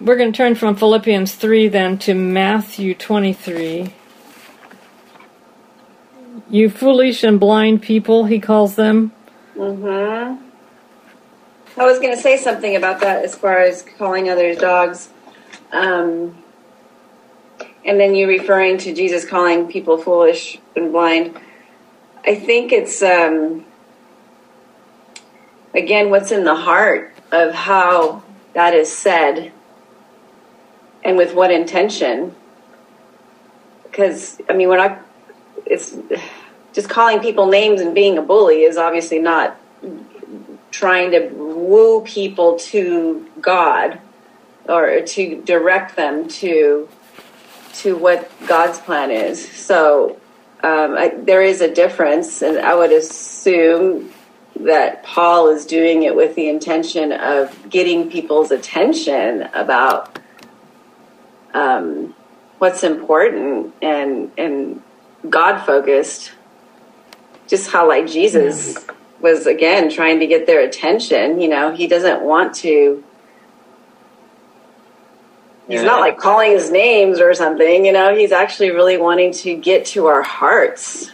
we're going to turn from Philippians 3 then to Matthew 23. You foolish and blind people, he calls them. Mm-hmm. I was going to say something about that as far as calling others dogs. Um, and then you referring to Jesus calling people foolish and blind. I think it's, um, again, what's in the heart of how that is said and with what intention. Because, I mean, when I, it's just calling people names and being a bully is obviously not trying to woo people to God or to direct them to to what God's plan is. So um, I, there is a difference, and I would assume that Paul is doing it with the intention of getting people's attention about um, what's important and and God focused. Just how like Jesus was again trying to get their attention. You know, he doesn't want to. He's Yeah. not like calling his names or something. You know, he's actually really wanting to get to our hearts.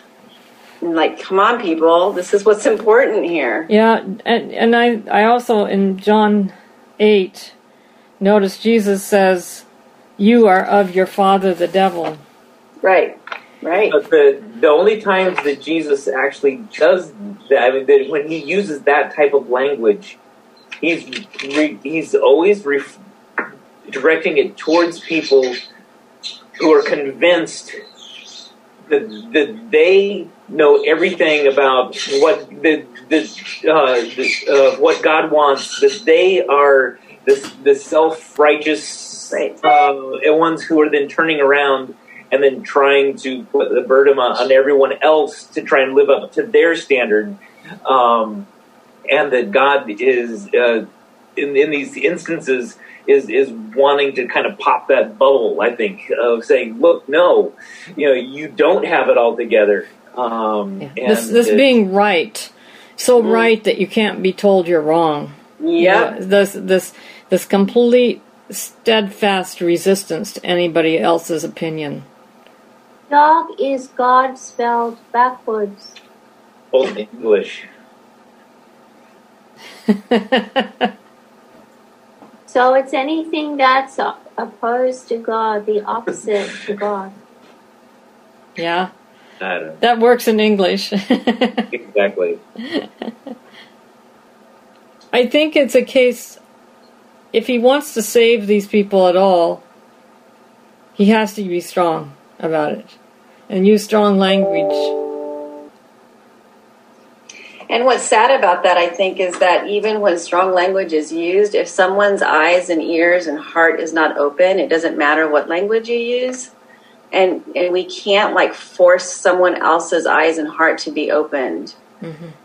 And like, come on, people, this is what's important here. Yeah, and, and I, I also, in John 8, notice Jesus says, You are of your father, the devil. Right, right. But the the only times that Jesus actually does that, I mean, that when he uses that type of language, he's re, he's always ref, directing it towards people who are convinced that that they know everything about what the the, uh, the uh, what God wants. That they are the the self righteous Right. uh, ones who are then turning around and then trying to put the burden on, on everyone else to try and live up to their standard. Um, and that God is, uh, in, in these instances, is, is wanting to kind of pop that bubble, I think, of saying, look, no, you know, you don't have it all together. Um, and This, this it- being right, so right that you can't be told you're wrong. You know, This, this, this complete steadfast resistance to anybody else's opinion. Dog is God spelled backwards. Old English. So it's anything that's opposed to God, the opposite to God. yeah, I don't that works in English. Exactly. I think it's a case, if he wants to save these people at all, he has to be strong about it and use strong language. And what's sad about that, I think, is that even when strong language is used, if someone's eyes and ears and heart is not open, it doesn't matter what language you use. And, and we can't like force someone else's eyes and heart to be opened.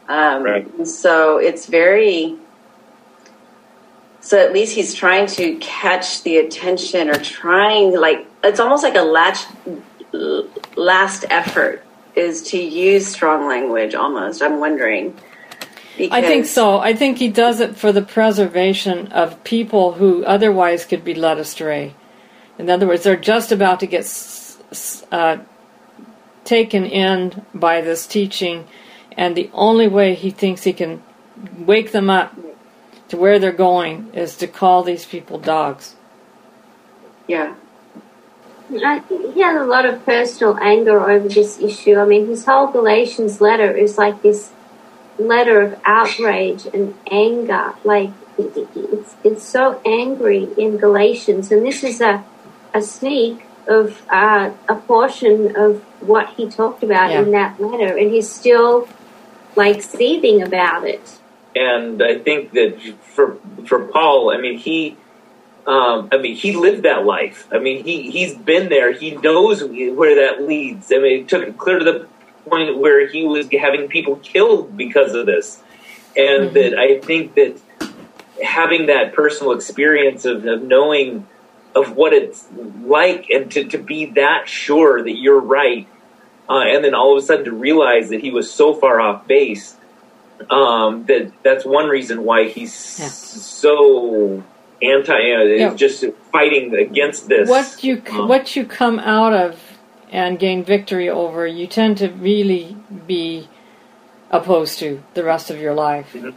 Um, Right. So it's very. So at least he's trying to catch the attention or trying like it's almost like a latch, last effort is to use strong language almost. I'm wondering. I think so. I think he does it for the preservation of people who otherwise could be led astray. In other words, they're just about to get uh, taken in by this teaching, and the only way he thinks he can wake them up to where they're going is to call these people dogs. Yeah. I think he has a lot of personal anger over this issue. I mean, his whole Galatians letter is like this letter of outrage and anger. Like, it- it- it's, it's so angry in Galatians. And this is a, a sneak of uh, a portion of what he talked about Yeah. in that letter. And he's still, like, seething about it. And I think that for for Paul, I mean he, um, I mean he lived that life. I mean he he's been there. He knows where that leads. I mean it took it clear to the point where he was having people killed because of this, and that I think that having that personal experience of, of knowing of what it's like and to, to be that sure that you're right uh, and then all of a sudden to realize that he was so far off base um, that that's one reason why he's Yeah. so anti, uh, Yeah. just fighting against this. what you Um, what you come out of and gain victory over, you tend to really be opposed to the rest of your life. Mhm.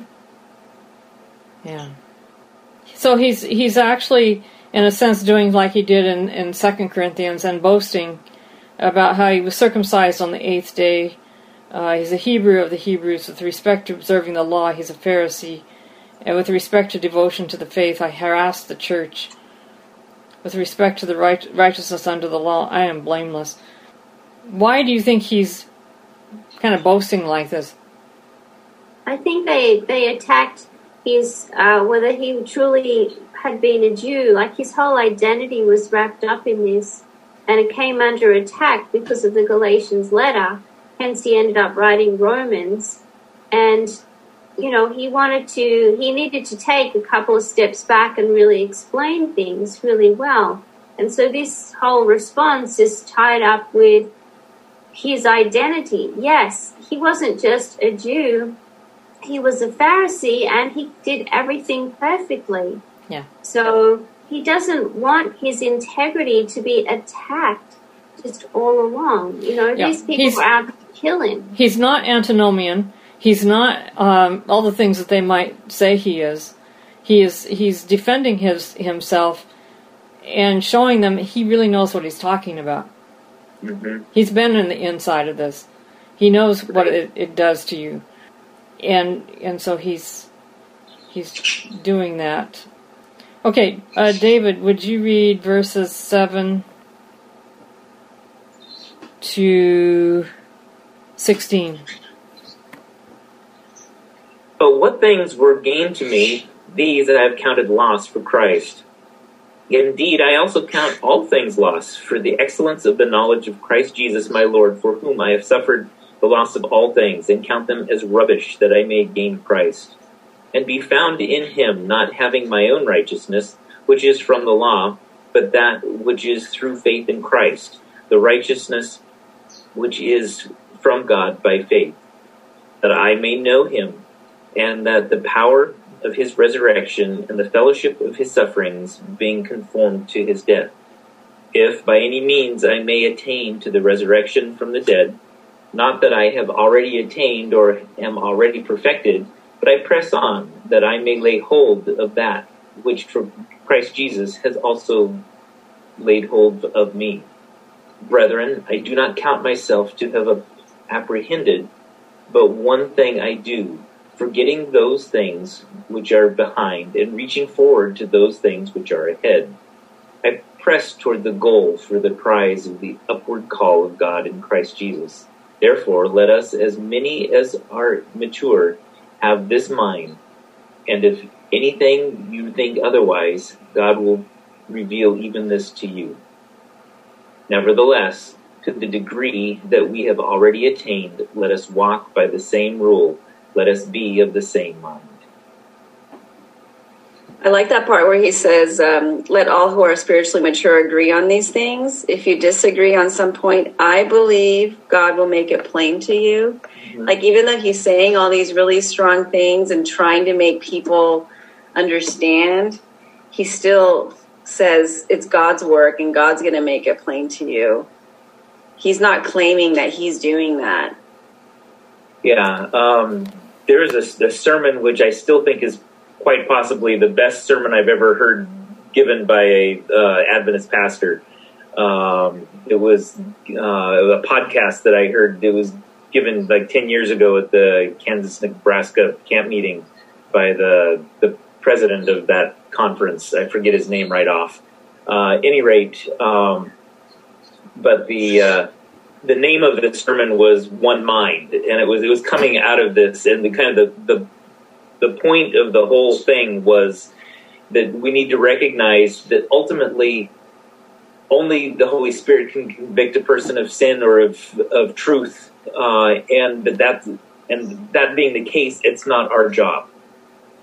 Yeah. So he's he's actually in a sense doing like he did in in Second Corinthians and boasting about how he was circumcised on the eighth day. Uh, he's a Hebrew of the Hebrews with respect to observing the law. He's a Pharisee, and with respect to devotion to the faith, I harass the church. With respect to the right, righteousness under the law, I am blameless. Why do you think he's kind of boasting like this? I think they they attacked his uh, whether he truly had been a Jew. Like his whole identity was wrapped up in this, and it came under attack because of the Galatians letter. Hence, he ended up writing Romans, and you know he wanted to he needed to take a couple of steps back and really explain things really well. And so this whole response is tied up with his identity. Yes, he wasn't just a Jew he was a Pharisee and he did everything perfectly. Yeah. So he doesn't want his integrity to be attacked just all along. You know, Yeah. these people He's- are out kill him. He's not antinomian. He's not um, all the things that they might say he is. He is. He's defending his himself and showing them he really knows what he's talking about. Mhm. He's been in the inside of this. He knows what it, it does to you, and and so he's he's doing that. Okay, uh, David, would you read verses seven to sixteen? But what things were gain to me, these I have counted loss for Christ. Indeed, I also count all things loss for the excellence of the knowledge of Christ Jesus my Lord, for whom I have suffered the loss of all things, and count them as rubbish, that I may gain Christ, and be found in him, not having my own righteousness, which is from the law, but that which is through faith in Christ, the righteousness which is from God by faith, that I may know him and that the power of his resurrection and the fellowship of his sufferings being conformed to his death, if by any means I may attain to the resurrection from the dead, not that I have already attained or am already perfected, but I press on that I may lay hold of that which Christ Jesus has also laid hold of me. Brethren, I do not count myself to have apprehended, but one thing I do, forgetting those things which are behind and reaching forward to those things which are ahead. I press toward the goal for the prize of the upward call of God in Christ Jesus. Therefore, let us, as many as are mature, have this mind, and if anything you think otherwise, God will reveal even this to you. Nevertheless, to the degree that we have already attained, let us walk by the same rule. Let us be of the same mind. I like that part where he says, um, let all who are spiritually mature agree on these things. If you disagree on some point, I believe God will make it plain to you. Like, even though he's saying all these really strong things and trying to make people understand, he still says it's God's work and God's going to make it plain to you. He's not claiming that he's doing that. Yeah, um, there is a, a sermon which I still think is quite possibly the best sermon I've ever heard given by a uh, Adventist pastor. Um, it was uh, a podcast that I heard. It was given like ten years ago at the Kansas Nebraska camp meeting by the the president of that conference. I forget his name right off. Uh, any rate, um, but the uh, the name of the sermon was One Mind, and it was it was coming out of this, and the kind of the the the point of the whole thing was that we need to recognize that ultimately only the Holy Spirit can convict a person of sin or of of truth, uh, and that that's, and that being the case, it's not our job,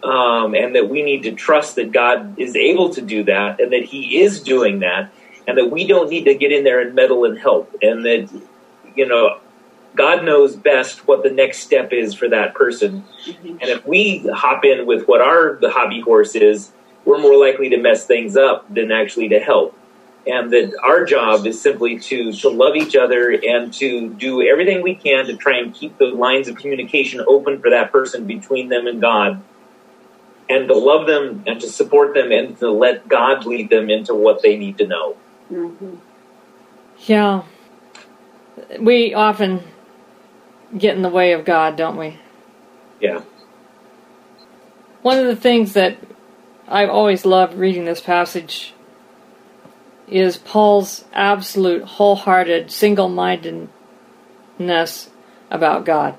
um, and that we need to trust that God is able to do that, and that He is doing that, and that we don't need to get in there and meddle and help, and that you know God knows best what the next step is for that person. Mm-hmm. And if we hop in with what our the hobby horse is, we're more likely to mess things up than actually to help. And that our job is simply to, to love each other and to do everything we can to try and keep the lines of communication open for that person between them and God. And to love them and to support them and to let God lead them into what they need to know. Mm-hmm. Yeah. We often get in the way of God, don't we? Yeah. One of the things that I've always loved reading this passage is Paul's absolute wholehearted single mindedness about God.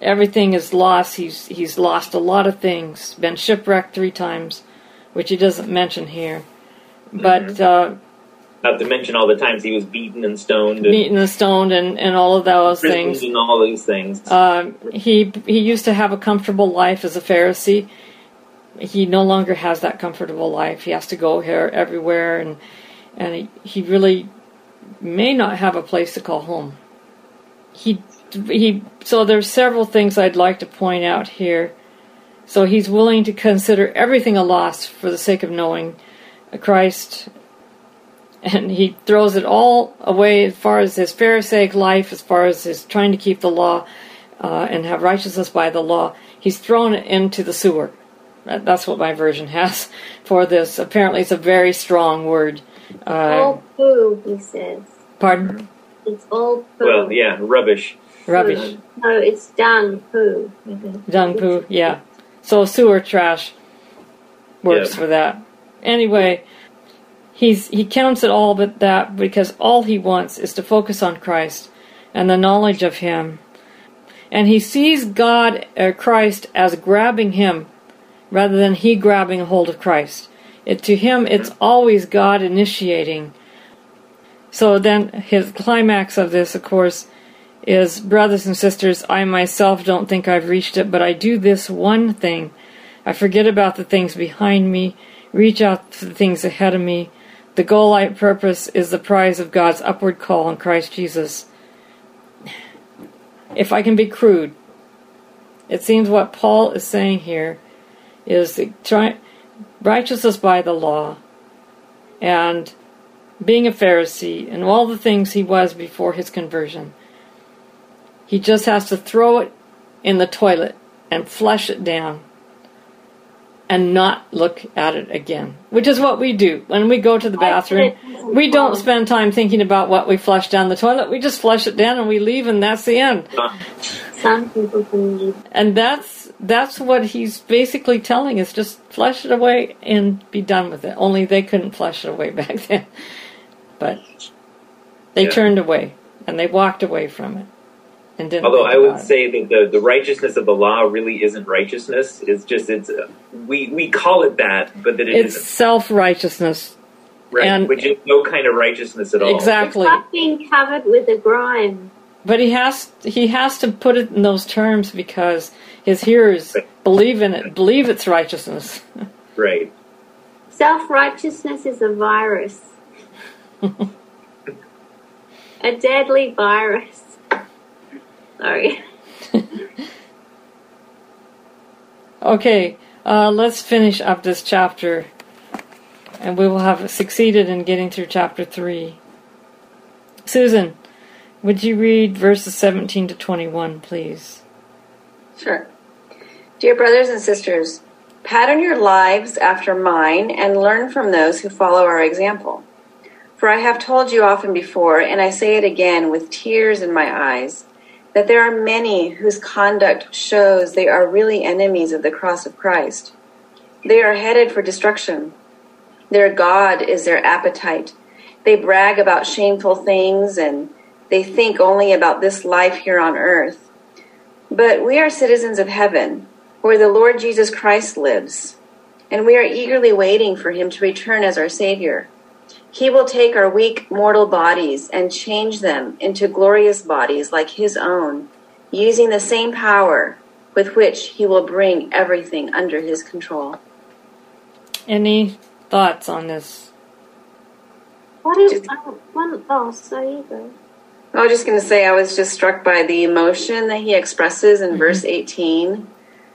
Everything is lost. He's he's lost a lot of things. Been shipwrecked three times, which he doesn't mention here. But Mm-hmm. uh, Not to mention all the times he was beaten and stoned and beaten and stoned and, and all of those things. and all these things. Um, he he used to have a comfortable life as a Pharisee. He no longer has that comfortable life. He has to go here everywhere, and and he, he really may not have a place to call home. He he. So there's several things I'd like to point out here. So he's willing to consider everything a loss for the sake of knowing Christ, and he throws it all away as far as his Pharisaic life, as far as his trying to keep the law uh, and have righteousness by the law. He's thrown it into the sewer. That- That's what my version has for this. Apparently, it's a very strong word. Uh, all poo, he says. pardon? It's all poo. well, yeah, rubbish. Rubbish. No, it's dung poo. Dung poo, yeah. So sewer trash works Yeah. for that. Anyway, he's he counts it all but that because all he wants is to focus on Christ and the knowledge of him. And he sees God uh, Christ as grabbing him rather than he grabbing a hold of Christ. It, to him it's always God initiating. So then his climax of this of course is brothers and sisters, I myself don't think I've reached it, but I do this one thing. I forget about the things behind me, reach out to the things ahead of me. The goal I purpose is the prize of God's upward call in Christ Jesus. If I can be crude, it seems what Paul is saying here is try, righteousness by the law and being a Pharisee and all the things he was before his conversion. He just has to throw it in the toilet and flush it down and not look at it again, which is what we do when we go to the bathroom. We don't spend time thinking about what we flush down the toilet. We just flush it down and we leave, and that's the end. Some people can leave. And that's that's what he's basically telling us: just flush it away and be done with it. Only they couldn't flush it away back then, but they Yeah. turned away and they walked away from it and didn't. Although think I would about it. say that the, the righteousness of the law really isn't righteousness. It's just it's uh, we we call it that, but that it it's isn't. self righteousness. Right, and- which is no kind of righteousness at all. Exactly. It's like being covered with a grime. But he has he has to put it in those terms because his hearers believe in it, believe it's righteousness. Right. Self righteousness is a virus. a deadly virus. Sorry. Okay, uh, let's finish up this chapter, and we will have succeeded in getting through chapter three. Susan, would you read verses seventeen to twenty-one, please? Sure. Dear brothers and sisters, pattern your lives after mine and learn from those who follow our example. For I have told you often before, and I say it again with tears in my eyes, that there are many whose conduct shows they are really enemies of the cross of Christ. They are headed for destruction. Their God is their appetite. They brag about shameful things and they think only about this life here on earth. But we are citizens of heaven, where the Lord Jesus Christ lives, and we are eagerly waiting for him to return as our Savior. He will take our weak mortal bodies and change them into glorious bodies like his own, using the same power with which he will bring everything under his control. Any thoughts on this? What is Just- oh, one oh so you. I was just going to say, I was just struck by the emotion that he expresses in mm-hmm. verse 18.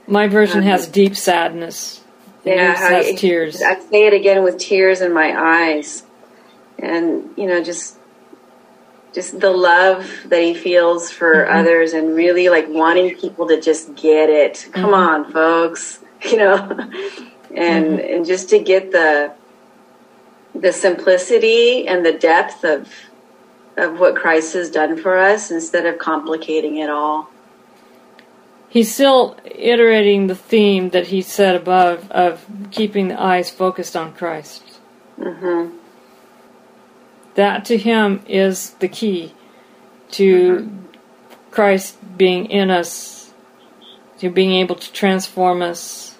My version um, has deep sadness. Yeah, Use how has you- tears. I say it again with tears in my eyes, and you know, just just the love that he feels for Mm-hmm. others, and really like wanting people to just get it. Come Mm-hmm. on, folks, you know, and and just to get the the simplicity and the depth of of what Christ has done for us instead of complicating it all. He's still iterating the theme that he said above of keeping the eyes focused on Christ. hmm That to him is the key to mm-hmm. Christ being in us, to being able to transform us.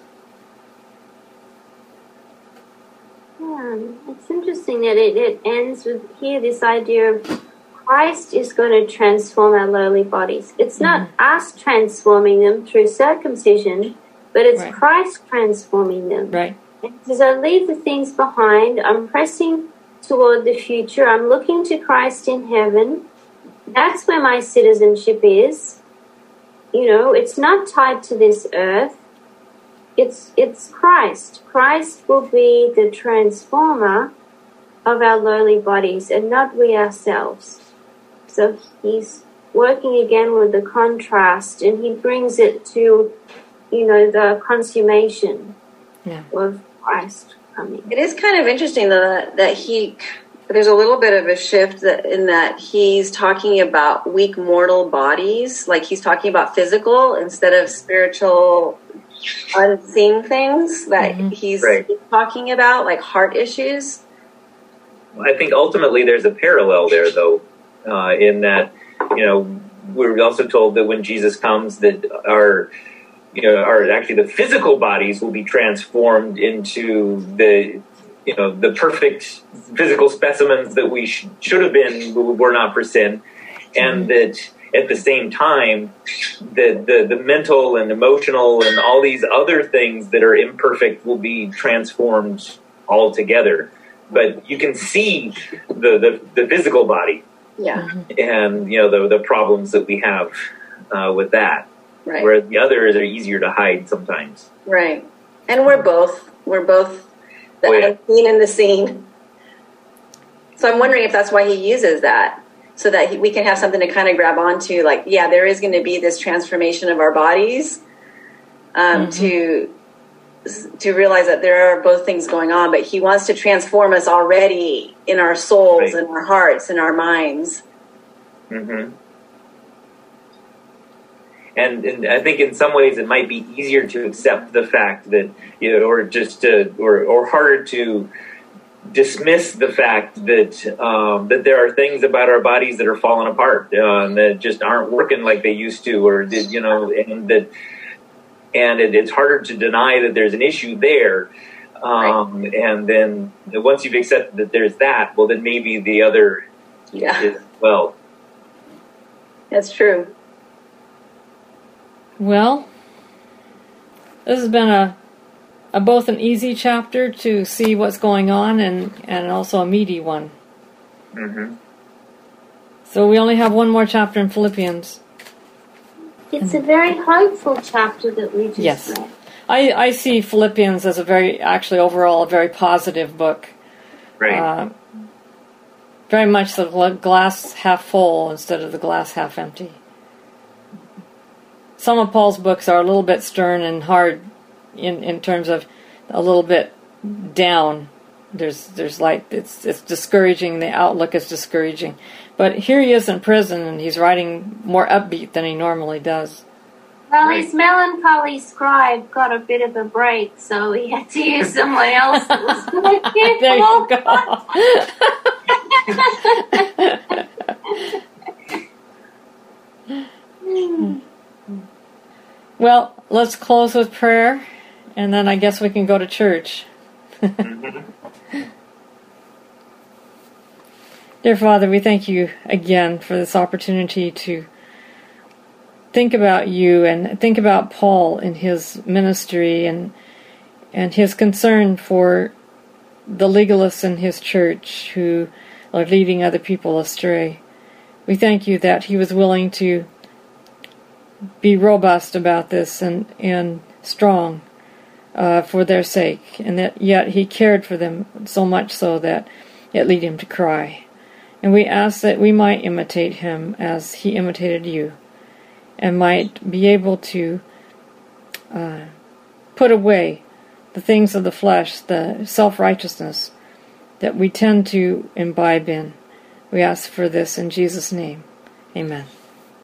Yeah, it's interesting that it, it ends with here this idea of Christ is going to transform our lowly bodies. It's not mm-hmm. us transforming them through circumcision, but it's Right. Christ transforming them. Right? It says, I leave the things behind. I'm pressing toward the future. I'm looking to Christ in heaven. That's where my citizenship is. You know, it's not tied to this earth. It's it's Christ. Christ will be the transformer of our lowly bodies and not we ourselves. So he's working again with the contrast and he brings it to, you know, the consummation Yeah. of Christ coming. It is kind of interesting though that, that he there's a little bit of a shift that, in that he's talking about weak mortal bodies, like he's talking about physical instead of spiritual unseen things that he's Right. talking about, like heart issues. I think ultimately there's a parallel there, though, uh, in that you know we're also told that when Jesus comes, that our you know our actually the physical bodies will be transformed into the you know the perfect physical specimens that we sh- should have been were not for sin, and that at the same time the, the the mental and emotional and all these other things that are imperfect will be transformed altogether. But you can see the, the, the physical body. Yeah, and you know the, the problems that we have uh, with that right, where the others are easier to hide sometimes right. And we're both we're both the Oh, yeah. unseen and the seen. So I'm wondering if that's why he uses that, so that he, we can have something to kind of grab onto. Like, yeah, there is going to be this transformation of our bodies um, to to realize that there are both things going on. But he wants to transform us already in our souls, Right. and our hearts, and our minds. hmm And, and I think in some ways it might be easier to accept the fact that, you know, or just to, or, or harder to dismiss the fact that um, that there are things about our bodies that are falling apart uh, and that just aren't working like they used to, or did, you know, and that and it, it's harder to deny that there's an issue there. Um, And then once you've accepted that there's that, well, then maybe the other Yeah, well. that's true. Well, this has been a, a both an easy chapter to see what's going on and, and also a meaty one. hmm So we only have one more chapter in Philippians. It's a very hopeful chapter that we just Yes. read. I, I see Philippians as a very, actually overall, a very positive book. Right. Uh, very much the glass half full instead of the glass half empty. Some of Paul's books are a little bit stern and hard in, in terms of a little bit down. There's there's like it's it's discouraging. The outlook is discouraging, but here he is in prison and he's writing more upbeat than he normally does. Well, Right. his melancholy scribe got a bit of a break, so he had to use someone else that was more There you go. Hmm. Well, let's close with prayer, and then I guess we can go to church. Mm-hmm. Dear Father, we thank you again for this opportunity to think about you and think about Paul and his ministry and and his concern for the legalists in his church who are leading other people astray. We thank you that he was willing to be robust about this and, and strong uh, for their sake, and that yet he cared for them so much so that it led him to cry. And we ask that we might imitate him as he imitated you, and might be able to uh, put away the things of the flesh, the self righteousness that we tend to imbibe in. We ask for this in Jesus' name. Amen.